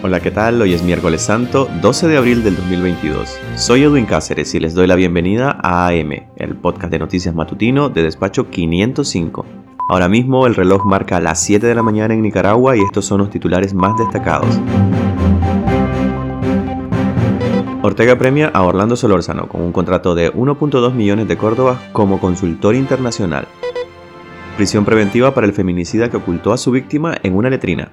Hola, ¿qué tal? Hoy es miércoles santo, 12 de abril del 2022. Soy Edwin Cáceres y les doy la bienvenida a AM, el podcast de noticias matutino de despacho 505. Ahora mismo el reloj marca las 7 de la mañana en Nicaragua y estos son los titulares más destacados. Ortega premia a Orlando Solórzano con un contrato de 1.2 millones de córdobas como consultor internacional. Prisión preventiva para el feminicida que ocultó a su víctima en una letrina.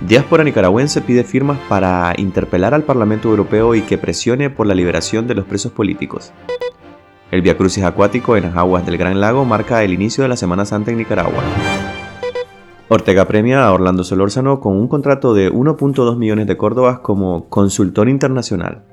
Diáspora nicaragüense pide firmas para interpelar al Parlamento Europeo y que presione por la liberación de los presos políticos. El Via Crucis acuático en las aguas del Gran Lago marca el inicio de la Semana Santa en Nicaragua. Ortega premia a Orlando Solórzano con un contrato de 1.2 millones de córdobas como consultor internacional.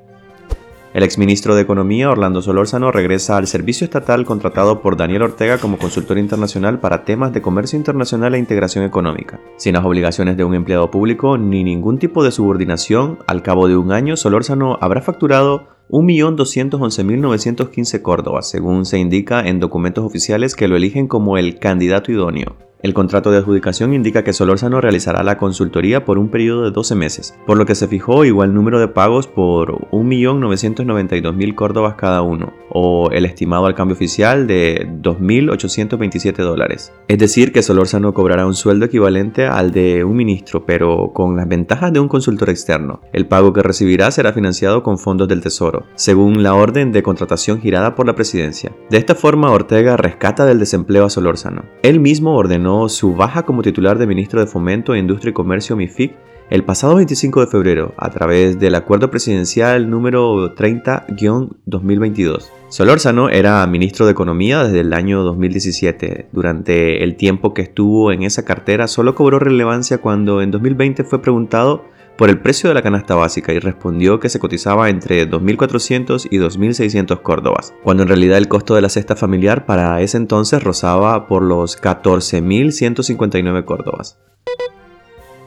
El exministro de Economía, Orlando Solórzano, regresa al servicio estatal contratado por Daniel Ortega como consultor internacional para temas de comercio internacional e integración económica. Sin las obligaciones de un empleado público ni ningún tipo de subordinación, al cabo de un año Solórzano habrá facturado 1.211.915 córdobas, según se indica en documentos oficiales que lo eligen como el candidato idóneo. El contrato de adjudicación indica que Solórzano realizará la consultoría por un periodo de 12 meses, por lo que se fijó igual número de pagos por 1.992.000 córdobas cada uno, o el estimado al cambio oficial de 2.827 dólares. Es decir, que Solórzano cobrará un sueldo equivalente al de un ministro, pero con las ventajas de un consultor externo. El pago que recibirá será financiado con fondos del Tesoro, según la orden de contratación girada por la presidencia. De esta forma, Ortega rescata del desempleo a Solórzano. Él mismo ordenó su baja como titular de ministro de Fomento, Industria y Comercio MIFIC el pasado 25 de febrero a través del acuerdo presidencial número 30-2022. Solórzano era ministro de Economía desde el año 2017. Durante el tiempo que estuvo en esa cartera solo cobró relevancia cuando en 2020 fue preguntado por el precio de la canasta básica y respondió que se cotizaba entre 2.400 y 2.600 córdobas, cuando en realidad el costo de la cesta familiar para ese entonces rozaba por los 14.159 córdobas.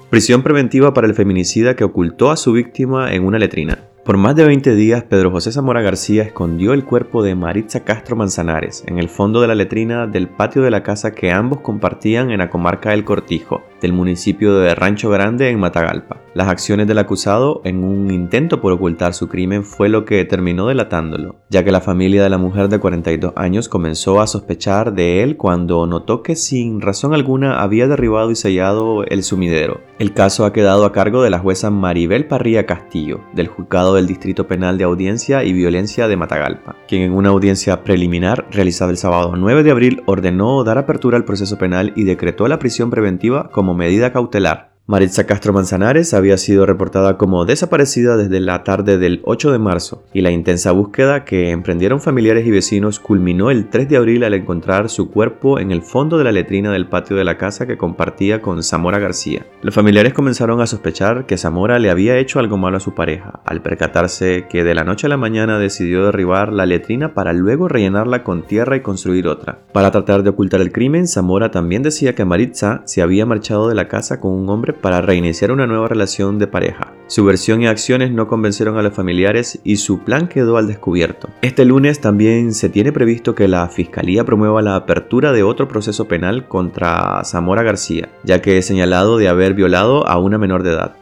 Prisión preventiva para el feminicida que ocultó a su víctima en una letrina. Por más de 20 días, Pedro José Zamora García escondió el cuerpo de Maritza Castro Manzanares en el fondo de la letrina del patio de la casa que ambos compartían en la comarca del Cortijo, del municipio de Rancho Grande en Matagalpa. Las acciones del acusado en un intento por ocultar su crimen fue lo que terminó delatándolo, ya que la familia de la mujer de 42 años comenzó a sospechar de él cuando notó que sin razón alguna había derribado y sellado el sumidero. El caso ha quedado a cargo de la jueza Maribel Parrilla Castillo, del juzgado del Distrito Penal de Audiencia y Violencia de Matagalpa, quien en una audiencia preliminar realizada el sábado 9 de abril ordenó dar apertura al proceso penal y decretó la prisión preventiva como medida cautelar Maritza Castro Manzanares había sido reportada como desaparecida desde la tarde del 8 de marzo y la intensa búsqueda que emprendieron familiares y vecinos culminó el 3 de abril al encontrar su cuerpo en el fondo de la letrina del patio de la casa que compartía con Zamora García. Los familiares comenzaron a sospechar que Zamora le había hecho algo malo a su pareja, al percatarse que de la noche a la mañana decidió derribar la letrina para luego rellenarla con tierra y construir otra. Para tratar de ocultar el crimen, Zamora también decía que Maritza se había marchado de la casa con un hombre para reiniciar una nueva relación de pareja. Su versión y acciones no convencieron a los familiares y su plan quedó al descubierto. Este lunes también se tiene previsto que la Fiscalía promueva la apertura de otro proceso penal contra Zamora García, ya que es señalado de haber violado a una menor de edad.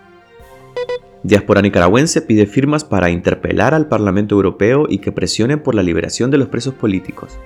Diáspora nicaragüense pide firmas para interpelar al Parlamento Europeo y que presione por la liberación de los presos políticos.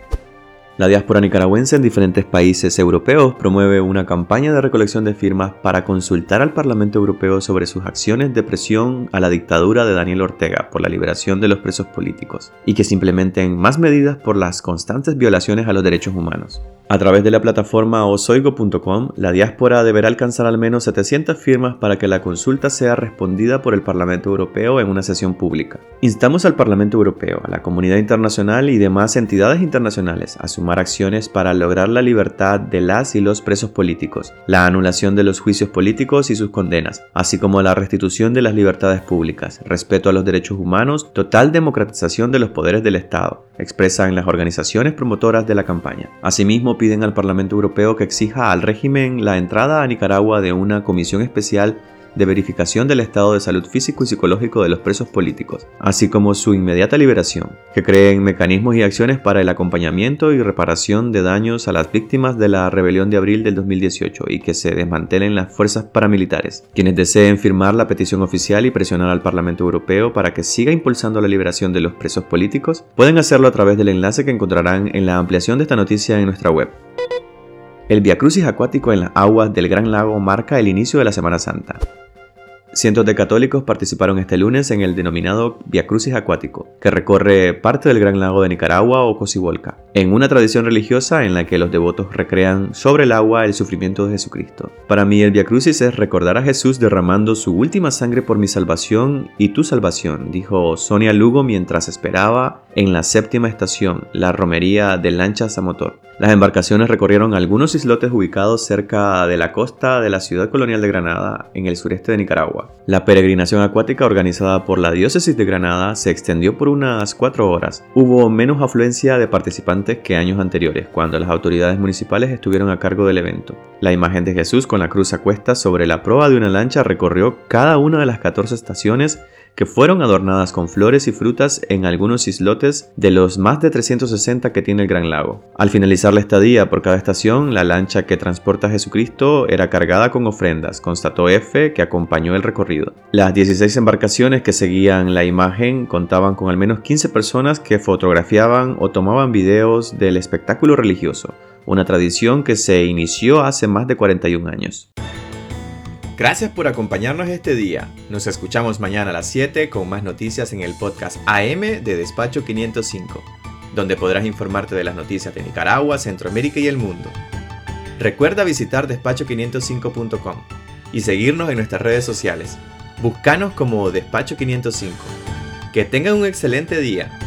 La diáspora nicaragüense en diferentes países europeos promueve una campaña de recolección de firmas para consultar al Parlamento Europeo sobre sus acciones de presión a la dictadura de Daniel Ortega por la liberación de los presos políticos y que se implementen más medidas por las constantes violaciones a los derechos humanos. A través de la plataforma osoigo.com, la diáspora deberá alcanzar al menos 700 firmas para que la consulta sea respondida por el Parlamento Europeo en una sesión pública. Instamos al Parlamento Europeo, a la comunidad internacional y demás entidades internacionales a sumar acciones para lograr la libertad de las y los presos políticos, la anulación de los juicios políticos y sus condenas, así como la restitución de las libertades públicas, respeto a los derechos humanos, total democratización de los poderes del Estado, expresan las organizaciones promotoras de la campaña. Asimismo, piden al Parlamento Europeo que exija al régimen la entrada a Nicaragua de una comisión especial de verificación del estado de salud físico y psicológico de los presos políticos, así como su inmediata liberación, que creen mecanismos y acciones para el acompañamiento y reparación de daños a las víctimas de la rebelión de abril del 2018 y que se desmantelen las fuerzas paramilitares. Quienes deseen firmar la petición oficial y presionar al Parlamento Europeo para que siga impulsando la liberación de los presos políticos, pueden hacerlo a través del enlace que encontrarán en la ampliación de esta noticia en nuestra web. El viacrucis acuático en las aguas del Gran Lago marca el inicio de la Semana Santa. Cientos de católicos participaron este lunes en el denominado Via Crucis Acuático, que recorre parte del Gran Lago de Nicaragua o Cocibolca, en una tradición religiosa en la que los devotos recrean sobre el agua el sufrimiento de Jesucristo. Para mí el Via Crucis es recordar a Jesús derramando su última sangre por mi salvación y tu salvación, dijo Sonia Lugo mientras esperaba en la séptima estación, la romería de lanchas a motor. Las embarcaciones recorrieron algunos islotes ubicados cerca de la costa de la ciudad colonial de Granada, en el sureste de Nicaragua. La peregrinación acuática organizada por la diócesis de Granada se extendió por unas cuatro horas. Hubo menos afluencia de participantes que años anteriores, cuando las autoridades municipales estuvieron a cargo del evento. La imagen de Jesús con la cruz a sobre la proa de una lancha recorrió cada una de las 14 estaciones que fueron adornadas con flores y frutas en algunos islotes de los más de 360 que tiene el Gran Lago. Al finalizar la estadía por cada estación, la lancha que transporta a Jesucristo era cargada con ofrendas, constató F, que acompañó el recorrido. Las 16 embarcaciones que seguían la imagen contaban con al menos 15 personas que fotografiaban o tomaban videos del espectáculo religioso, una tradición que se inició hace más de 41 años. Gracias por acompañarnos este día. Nos escuchamos mañana a las 7 con más noticias en el podcast AM de Despacho 505, donde podrás informarte de las noticias de Nicaragua, Centroamérica y el mundo. Recuerda visitar despacho505.com y seguirnos en nuestras redes sociales. Búscanos como Despacho 505. Que tengan un excelente día.